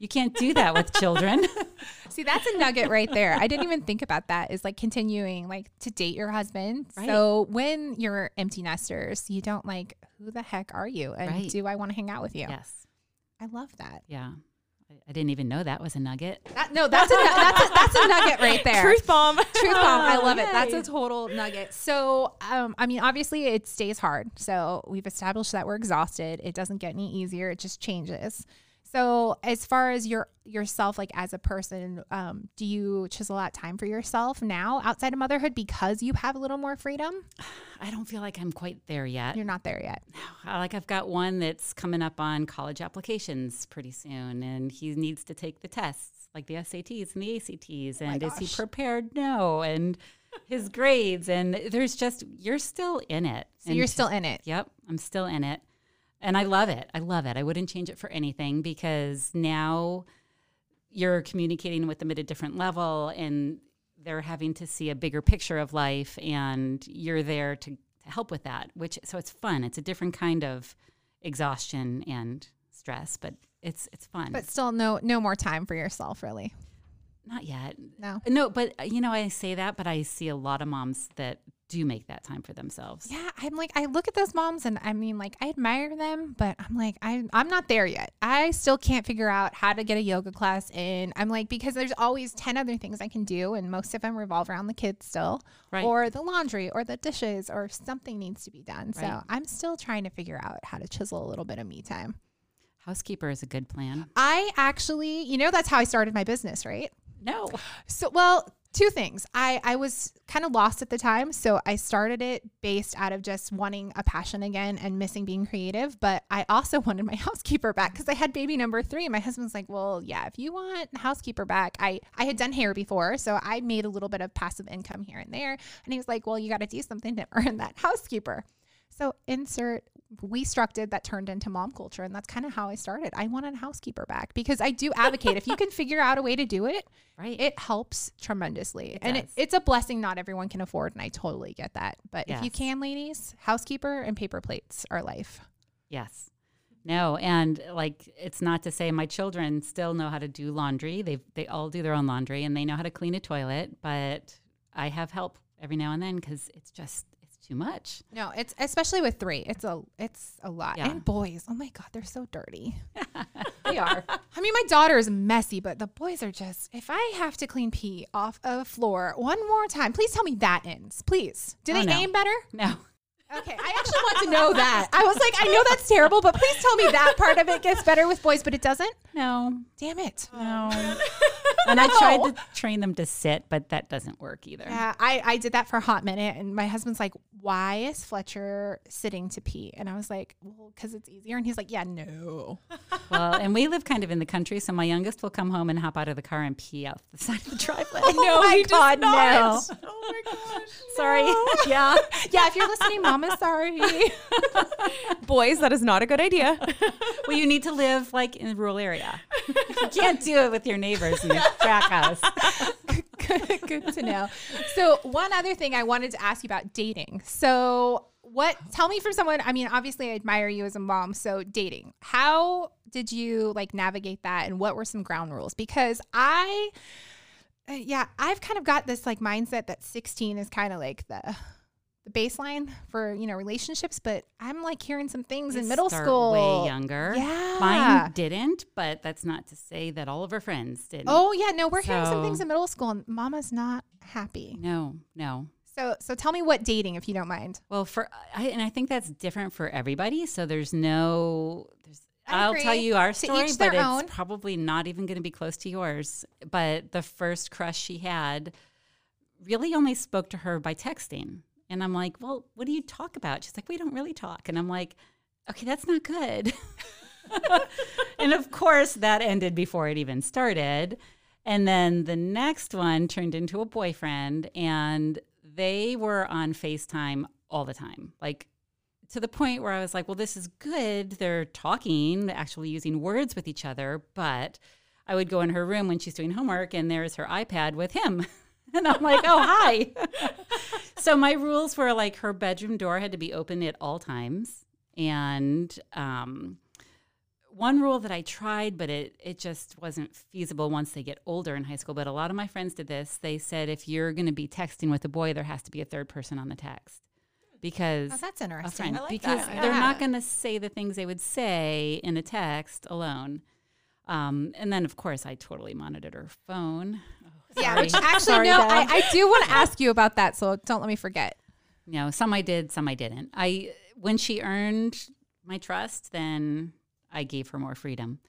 S3: You can't do that with children. <laughs>
S2: See, that's a nugget right there. I didn't even think about that. Is like continuing like to date your husband.
S3: Right.
S2: So when you're empty nesters, you don't like who the heck are you and
S3: Right.
S2: do I want to hang out with you?
S3: yes.
S2: I love that.
S3: Yeah. I, I didn't even know that was a nugget.
S2: That no, that's a nu- that's a, that's a nugget right there.
S4: Truth bomb.
S2: Truth bomb. I love it. That's a total nugget. So, um, I mean, obviously, it stays hard. So we've established that we're exhausted. It doesn't get any easier. It just changes. So, as far as your yourself, like as a person, um, do you chisel out time for yourself now outside of motherhood because you have a little more freedom?
S3: I don't feel like I'm quite there yet.
S2: You're not there yet.
S3: Like I've got one that's coming up on college applications pretty soon, and he needs to take the tests, like the SATs and the ACTs. And is he prepared? No. And his <laughs> grades, and there's just you're still in it.
S2: So
S3: And
S2: you're still in it.
S3: Yep, I'm still in it. And I love it. I love it. I wouldn't change it for anything because now you're communicating with them at a different level and they're having to see a bigger picture of life and you're there to, to help with that, which so it's fun. It's a different kind of exhaustion and stress, but it's it's fun.
S2: But still, no no more time for yourself, really.
S3: Not yet.
S2: No.
S3: No, but uh, you know, I say that, but I see a lot of moms that do make that time for themselves.
S2: Yeah, I'm like I look at those moms and I mean like I admire them, but I'm like I I'm not there yet. I still can't figure out how to get a yoga class in. I'm like because there's always 10 other things I can do and most of them revolve around the kids still
S3: Right.
S2: or the laundry or the dishes or something needs to be done. So,
S3: Right.
S2: I'm still trying to figure out how to chisel a little bit of me time.
S3: Housekeeper is a good plan.
S2: I actually, you know that's how I started my business, right?
S3: No.
S2: So, well, two things. I I was kind of lost at the time, so I started it based out of just wanting a passion again and missing being creative. But I also <laughs> wanted my housekeeper back because I had baby number three. My husband's like, "Well, yeah, if you want housekeeper back, I I had done hair before, so I made a little bit of passive income here and there." And he was like, "Well, you got to do something to <laughs> earn that housekeeper." So insert we structed that turned into mom culture and that's kind of how I started. I wanted a housekeeper back because I do advocate if you can figure out a way to do it,
S3: Right.
S2: it helps tremendously. and it, it's a blessing not everyone can afford and I totally get that. But if you can ladies, housekeeper and paper plates are life.
S3: Yes. No, and like it's not to say my children still know how to do laundry. They they all do their own laundry and they know how to clean a toilet, but I have help every now and then cuz it's just too much.
S2: No, it's especially with 3. It's a it's a lot.
S3: Yeah.
S2: And boys, oh my god, they're so dirty. <laughs>
S3: They are.
S2: I mean, my daughter is messy, but the boys are just. If I have to clean pee off a floor one more time, please tell me that ends. Please. Do
S3: Oh,
S2: they
S3: no.
S2: aim better?
S3: no.
S2: Okay, I actually want to know that. I was like, I know that's terrible, but please tell me that part of it gets better with boys, but it doesn't.
S3: No.
S2: Damn it. <laughs>
S3: No. and I tried to train them to sit, but that doesn't work either.
S2: Yeah, I, I did that for a hot minute, and my husband's like, "Why is Fletcher sitting to pee?" And I was like, "Well, because it's easier." And he's like, "Yeah, no."
S3: Well, and we live kind of in the country, so my youngest will come home and hop out of the car and pee out the <laughs> side of the driveway. <laughs>
S2: Oh no,
S4: my
S2: he
S4: God,
S2: does not.
S4: no. Oh my gosh.
S3: Sorry. yeah.
S2: Yeah, if you're listening, Mama, sorry. <laughs>
S4: Boys, that is not a good idea. <laughs>
S3: Well, you need to live like in a rural area. <laughs> You can't do it with your neighbors in the crack house.
S2: good, good to know. So, one other thing I wanted to ask you about dating. So, what? Tell me from someone. I mean, obviously, I admire you as a mom. So, dating. How did you like navigate that, and what were some ground rules? Because I, uh, yeah, I've kind of got this like mindset that 16 is kind of like the baseline for you know relationships, but I'm like hearing some things in middle school.
S3: way younger.
S2: Yeah.
S3: Mine didn't, but that's not to say that all of our friends didn't.
S2: Oh yeah, no, we're hearing some things in middle school, and Mama's not happy.
S3: no, no.
S2: So, so tell me what dating, if you don't mind.
S3: Well, for I, and I think that's different for everybody. So there's no. There's, I'll tell you our story, but it's
S2: own.
S3: probably not even going to be close to yours. But the first crush she had really only spoke to her by texting, and I'm like, "Well, what do you talk about?" She's like, "We don't really talk," and I'm like, "Okay, that's not good." <laughs> and of course, that ended before it even started. And then the next one turned into a boyfriend, and they were on FaceTime all the time. Like to the point where I was like, well, this is good. They're talking, actually using words with each other. But I would go in her room when she's doing homework and there's her iPad with him. <laughs> <laughs> and I'm like, oh, hi. <laughs> so my rules were like her bedroom door had to be open at all times. And um, one rule that I tried, but it, it just wasn't feasible once they get older in high school. But a lot of my friends did this. They said if you're going to be texting with a boy, there has to be a third person on the text because
S2: Oh, that's interesting.
S3: friend
S4: I like
S3: because
S4: that.
S3: they're
S2: Yeah.
S3: not going to say the things they would say in a text alone. Um, and then, of course, I totally monitored her phone.
S2: Yeah, which actually,
S3: Sorry,
S2: no, I, I do want to ask you about that. So don't let me forget.
S3: No, some I did, some I didn't. I when she earned my trust, then I gave her more freedom.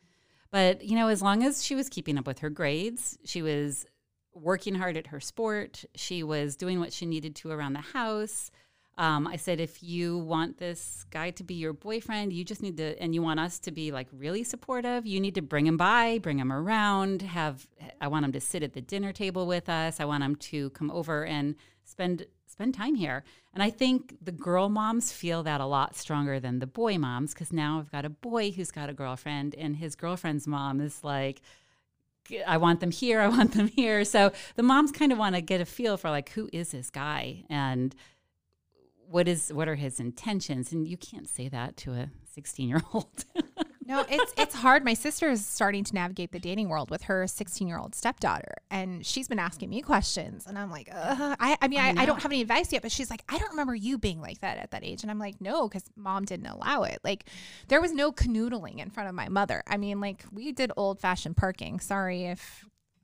S3: But you know, as long as she was keeping up with her grades, she was working hard at her sport, she was doing what she needed to around the house. Um, I said, if you want this guy to be your boyfriend, you just need to, and you want us to be like really supportive, you need to bring him by, bring him around. Have I want him to sit at the dinner table with us. I want him to come over and spend spend time here. And I think the girl moms feel that a lot stronger than the boy moms because now I've got a boy who's got a girlfriend, and his girlfriend's mom is like, I want them here, I want them here. So the moms kind of want to get a feel for like who is this guy and what is what are his intentions? And you can't say that to a 16 year old. <laughs>
S2: No, it's it's hard. My sister is starting to navigate the dating world with her 16 year old stepdaughter, and she's been asking me questions, and I'm like, uh, I, I mean, I, I, don't have any advice yet, but she's like, I don't remember you being like that at that age, and I'm like, no, because mom didn't allow it. Like, there was no canoodling in front of my mother. I mean, like we did old fashioned parking. Sorry if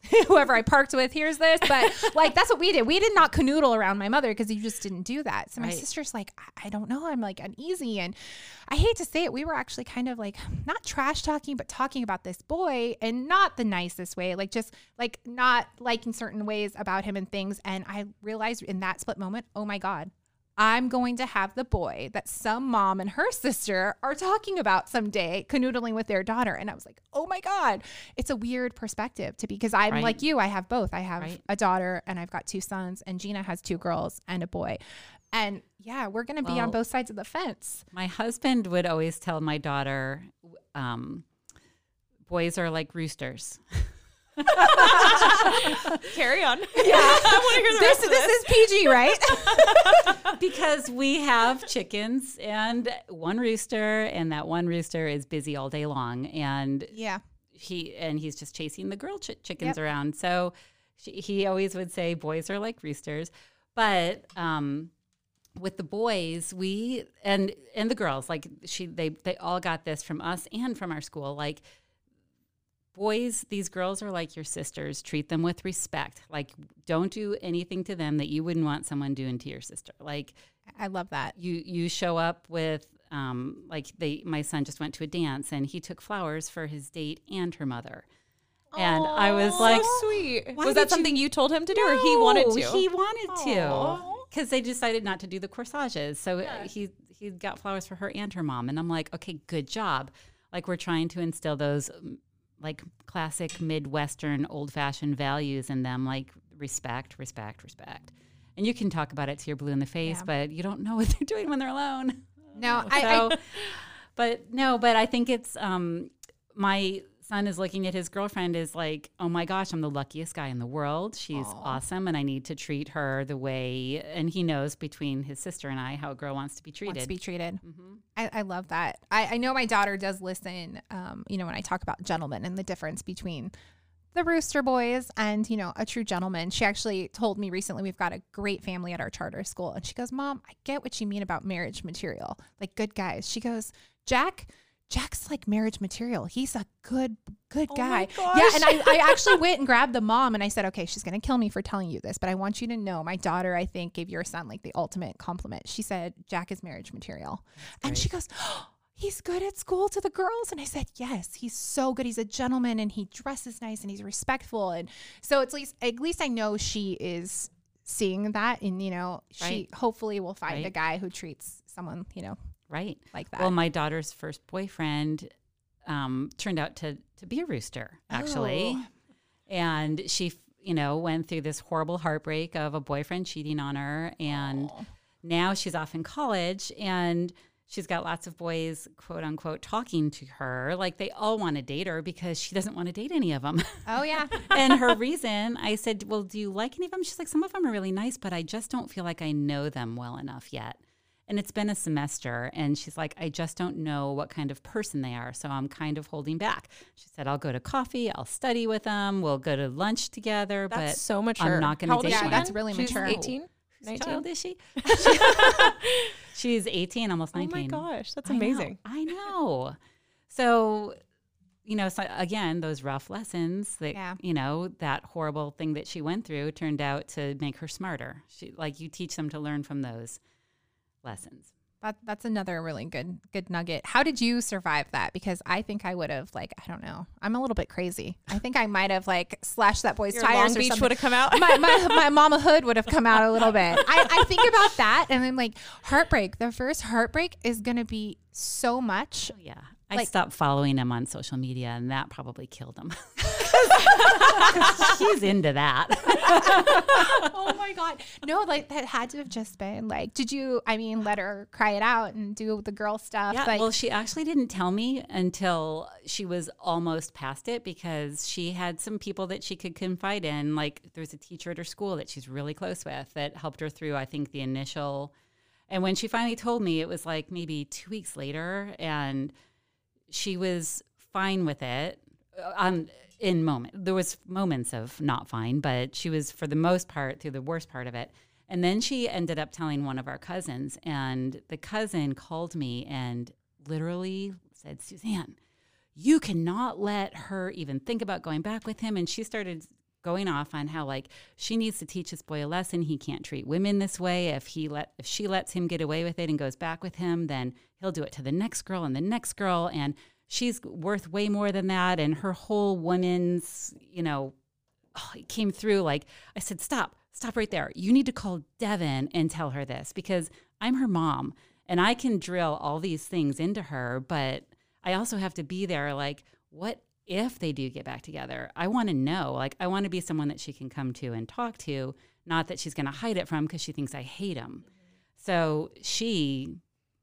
S2: <laughs> whoever I parked with hears this, but like that's what we did. We did not canoodle around my mother because you just didn't do that. So my
S3: Right.
S2: sister's like, I, I don't know. I'm like uneasy. And I hate to say it, we were actually kind of like not trash talking, but talking about this boy and not the nicest way, like just like not liking certain ways about him and things. And I realized in that split moment, oh my God, I'm going to have the boy that some mom and her sister are talking about someday, canoodling with their daughter. And I was like, oh my God, it's a weird perspective to be because I'm
S3: Right.
S2: like you, I have both. I have
S3: Right.
S2: a daughter and I've got two sons, and Gina has two girls and a boy. And yeah, we're going to be on both sides of the fence.
S3: my husband would always tell my daughter, um, boys are like roosters. <laughs> <laughs>
S4: Carry on. Yeah. <laughs> I want to hear the
S2: This,
S4: rest of
S2: this is PG, right? <laughs>
S3: because we have chickens and one rooster, and that one rooster is busy all day long. And
S2: yeah.
S3: he and he's just chasing the girl ch- chickens
S2: Yep.
S3: around. So she, he always would say boys are like roosters, but um, with the boys, we and and the girls like she they they all got this from us and from our school. Like boys, these girls are like your sisters. Treat them with respect. Like don't do anything to them that you wouldn't want someone doing to your sister. Like
S2: I love that.
S3: you you show up with um like they my son just went to a dance and he took flowers for his date and her mother and i was
S4: So
S3: like
S4: sweet. Was that
S3: did you-
S4: something you told him to do, or he wanted to?
S3: he wanted to because they decided not to do the corsages so he he got flowers for her and her mom and i'm like okay good job like we're trying to instill those um, like classic midwestern old-fashioned values in them like respect respect respect and you can talk about it to your blue in the face
S2: Yeah.
S3: but you don't know what <laughs> they're doing when they're alone
S2: No, <laughs> I, I
S3: but no, but I think it's um, my son is looking at his girlfriend is like, oh my gosh, I'm the luckiest guy in the world. She's awesome, and I need to treat her the way. And he knows between his sister and I how a girl wants to be treated.
S2: wants to be treated.
S3: Mm-hmm.
S2: I, I love that. I, I know my daughter does listen. Um, you know, when I talk about gentlemen and the difference between the rooster boys and you know a true gentleman. She actually told me recently we've got a great family at our charter school, and she goes, "Mom, I get what you mean about marriage material, like good guys." She goes, "Jack." Jack's like marriage material. He's a good, good guy.
S4: my
S2: Yeah, and I, I <laughs> actually went and grabbed the mom and I said, okay, she's gonna kill me for telling you this, but I want you to know my daughter, I think, gave your son like the ultimate compliment. She said, Jack is marriage material. And she goes, oh, he's good at school to the girls. And I said, yes, he's so good. He's a gentleman and he dresses nice and he's respectful. And so at least at least I know she is seeing that and you know, she hopefully will find a guy who treats someone, you know,
S3: right?
S2: like that.
S3: Well, my daughter's first boyfriend um, turned out to to be a rooster, actually,
S2: Oh.
S3: and she. you know, went through this horrible heartbreak of a boyfriend cheating on her. And now she's off in college and she's got lots of boys, quote unquote, talking to her. Like they all want to date her because she doesn't want to date any of them. <laughs>
S2: Oh yeah.
S3: and her <laughs> reason, I said, Well, do you like any of them? She's like, Some of them are really nice, but I just don't feel like I know them well enough yet. And it's been a semester. And she's like, I just don't know what kind of person they are. So I'm kind of holding back. She said, I'll go to coffee, I'll study with them, we'll go to lunch together.
S4: That's
S3: but
S4: so mature.
S3: I'm not going to
S4: old
S3: date
S4: is
S2: Yeah, that's really
S4: She's
S2: mature.
S4: 18?
S3: Whose
S4: 19?
S3: child is she? <laughs> <laughs> She's 18, almost 19.
S4: Oh my gosh, that's
S3: I know,
S4: amazing.
S3: I know. So, you know, so again, those rough lessons that,
S2: Yeah.
S3: you know, that horrible thing that she went through turned out to make her smarter. She, like, you teach them to learn from those lessons.
S2: That, that's another really good good nugget. How did you survive that? Because I think I would have like I don't know. I'm a little bit crazy. I think I might have like slashed that boy's
S4: Your
S2: tires
S4: Long
S2: or
S4: Beach would have come out.
S2: my, my, my mama hood would have come out a little bit. I, I think about that and I'm like, heartbreak. The first heartbreak is going to be so much.
S3: Oh, yeah. I
S2: Like-
S3: stopped following him on social media, and that probably killed him. <laughs> She's into that. <laughs>
S2: oh my God. No, like that had to have just been like, did you, I mean, let her cry it out and do the girl stuff?
S3: Yeah,
S2: like,
S3: well, she actually didn't tell me until she was almost past it because she had some people that she could confide in. Like, there's a teacher at her school that she's really close with that helped her through, I think, the initial. And when she finally told me, it was like maybe two weeks later, and she was fine with it. Um, in moment, there was moments of not fine, but she was for the most part through the worst part of it. And then she ended up telling one of our cousins, and the cousin called me and literally said, Suzanne, you cannot let her even think about going back with him. And she started going off on how like she needs to teach this boy a lesson. He can't treat women this way. If he let if she lets him get away with it and goes back with him, then he'll do it to the next girl and the next girl. And she's worth way more than that. And her whole woman's, you know, oh, it came through like I said, stop, stop right there. You need to call Devin and tell her this because I'm her mom and I can drill all these things into her, but I also have to be there like, what if they do get back together? I want to know. Like, I want to be someone that she can come to and talk to, not that she's going to hide it from because she thinks I hate him. So she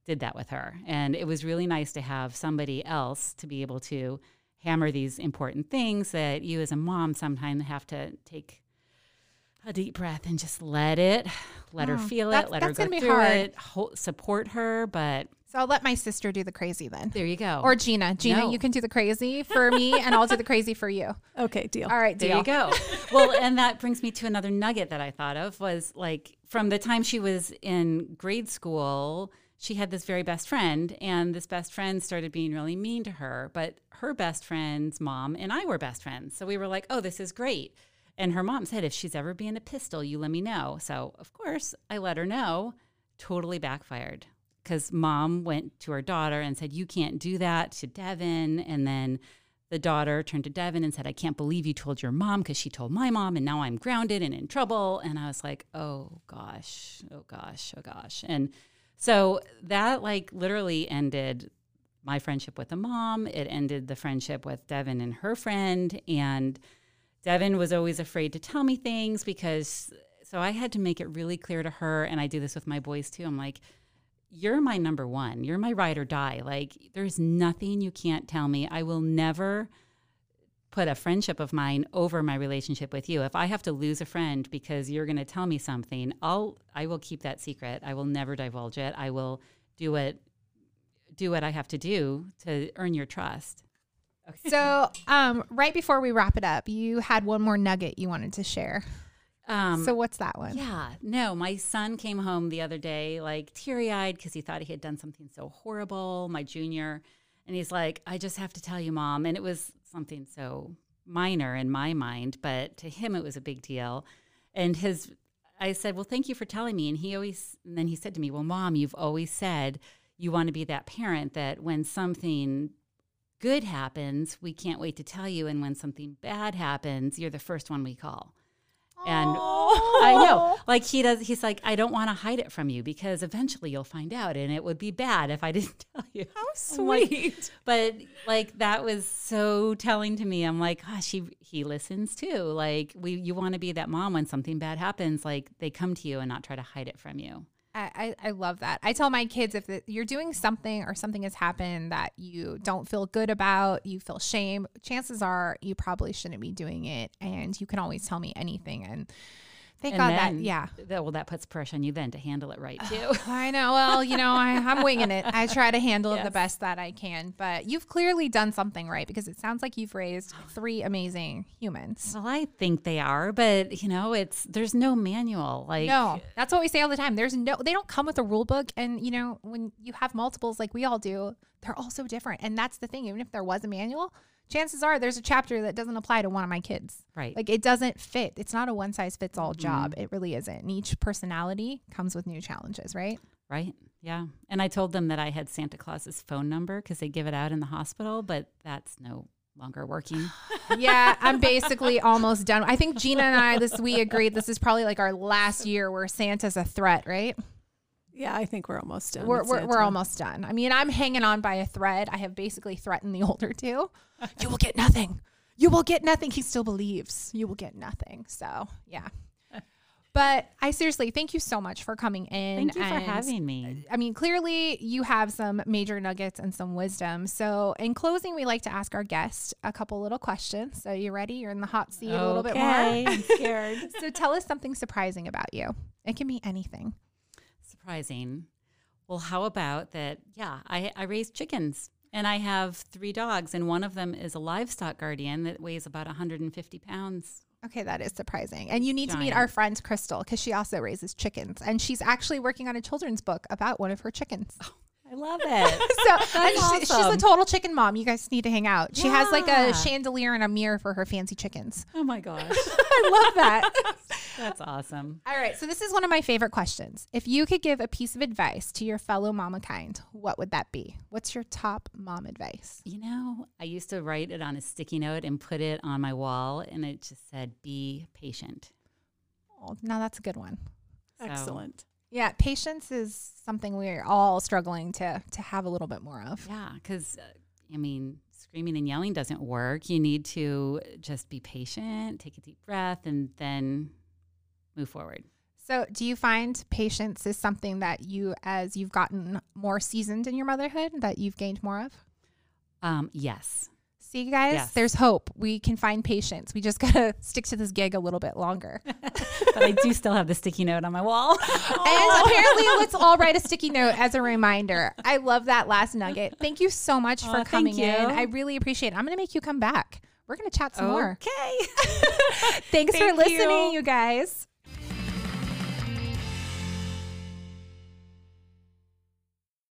S3: did that with her. And it was really nice to have somebody else to be able to hammer these important things that you as a mom sometimes have to take a deep breath and just let it, let her
S2: Oh,
S3: feel it, let her go through
S2: hard.
S3: it, support her. But
S2: so I'll let my sister do the crazy then.
S3: there you go.
S2: Or Gina. Gina,
S3: No.
S2: you can do the crazy for me and I'll do the crazy for you. <laughs>
S1: Okay, deal.
S2: All right,
S3: There
S2: deal.
S3: you go. <laughs> well, and that brings me to another nugget that I thought of was like from the time she was in grade school, she had this very best friend, and this best friend started being really mean to her. But her best friend's mom and I were best friends. So we were like, oh, this is great. And her mom said, if she's ever being a pistol, you let me know. So, of course, I let her know. Totally backfired because mom went to her daughter and said, You can't do that to Devin. And then the daughter turned to Devin and said, I can't believe you told your mom because she told my mom and now I'm grounded and in trouble. And I was like, oh gosh, oh gosh, oh gosh. And so that like literally ended my friendship with the mom. It ended the friendship with Devin and her friend. And Devin was always afraid to tell me things because so I had to make it really clear to her. And I do this with my boys too. I'm like, you're my number one. You're my ride or die. Like, there's nothing you can't tell me. I will never put a friendship of mine over my relationship with you. If I have to lose a friend because you're going to tell me something, I'll I will keep that secret. I will never divulge it. I will do what do what I have to do to earn your trust.
S2: So, um, right before we wrap it up, you had one more nugget you wanted to share.
S3: Um,
S2: so, what's that one?
S3: Yeah, no, my son came home the other day like teary eyed because he thought he had done something so horrible, my junior. And he's like, I just have to tell you, mom. And it was something so minor in my mind, but to him, it was a big deal. And his, I said, Well, thank you for telling me. And he always, and then he said to me, Well, mom, you've always said you want to be that parent that when something good happens, we can't wait to tell you. And when something bad happens, you're the first one we call. And I know, <laughs> like he does, he's like, I don't want to hide it from you because eventually you'll find out and it would be bad if I <laughs> didn't tell you.
S4: How
S3: I'm like-
S4: sweet.
S3: but like that was so telling to me. I'm like, gosh, he he listens too. Like we, you want to be that mom when something bad happens. Like they come to you and not try to hide it from you.
S2: I, I love that. I tell my kids if you're doing something or something has happened that you don't feel good about, you feel shame, chances are you probably shouldn't be doing it. And you can always tell me anything. And thank
S3: And
S2: God that, yeah.
S3: that well, that puts pressure on you then to handle it right too. <sighs>
S2: I know. Well, you know, I, I'm winging it. I try to handle it the best that I can. But you've clearly done something right because it sounds like you've raised <gasps> three amazing humans.
S3: well, I think they are, but you know, it's there's no manual. Like
S2: No, that's what we say all the time. There's no, they don't come with a rule book. And, you know, when you have multiples like we all do, they're all so different. And that's the thing. Even if there was a manual, chances are there's a chapter that doesn't apply to one of my kids.
S3: right.
S2: Like it doesn't fit. It's not a one size fits all mm-hmm. job. It really isn't. And each personality comes with new challenges, right?
S3: Right. Yeah. And I told them that I had Santa Claus's phone number because they give it out in the hospital, but that's no longer working. <sighs>
S2: yeah, I'm basically almost done. I think Gina and I this we agreed this is probably like our last year where Santa's a threat, right?
S1: Yeah, I think we're almost done.
S2: We're,
S1: with
S2: we're, we're almost done. I mean, I'm hanging on by a thread. I have basically threatened the <laughs> older two. You will get nothing. You will get nothing. He still believes you will get nothing. So, yeah. <laughs> But I seriously thank you so much for coming in.
S3: Thank you for having me.
S2: Uh, I mean, clearly you have some major nuggets and some wisdom. So, in closing, we like to ask our guest a couple little questions. So, you ready? You're in the hot seat a little bit more.
S3: Okay, I'm <laughs> scared.
S2: So, tell us something surprising about you. It can be anything.
S3: Surprising. Well, how about that? Yeah, I, I raise chickens and I have three dogs, and one of them is a livestock guardian that weighs about 150 pounds.
S2: Okay, that is surprising. And you need to meet our friend Crystal because she also raises chickens. And she's actually working on a children's book about one of her chickens.
S3: Oh, I love it. <laughs>
S2: So and she- she's a total chicken mom. You guys need to hang out. She has like a chandelier and a mirror for her fancy chickens.
S3: oh my gosh. <laughs>
S2: I love that. <laughs>
S3: That's awesome.
S2: All right, so this is one of my favorite questions. If you could give a piece of advice to your fellow mama kind, what would that be? What's your top mom advice?
S3: You know, I used to write it on a sticky note and put it on my wall, and it just said, be patient.
S2: Oh, now that's a good one.
S3: So-
S1: Excellent.
S2: Yeah, patience is something we're all struggling to to have a little bit more of.
S3: Yeah, because uh, I mean, screaming and yelling doesn't work. You need to just be patient, take a deep breath, and then move forward.
S2: So, do you find patience is something that you, as you've gotten more seasoned in your motherhood, that you've gained more of?
S3: Um, yes.
S2: See, you guys,
S3: Yes.
S2: there's hope. We can find patience. We just <laughs> gotta stick to this gig a little bit longer. <laughs>
S3: But I do still have the sticky note on my wall. <laughs>
S2: And oh. apparently, let's all write a sticky note as a reminder. I love that last nugget. Thank you so much for
S3: Aw, thank
S2: coming in. I really appreciate it. I'm going to make you come back. We're going to chat some more.
S3: Okay.
S2: Thanks for listening,
S4: you.
S2: you guys.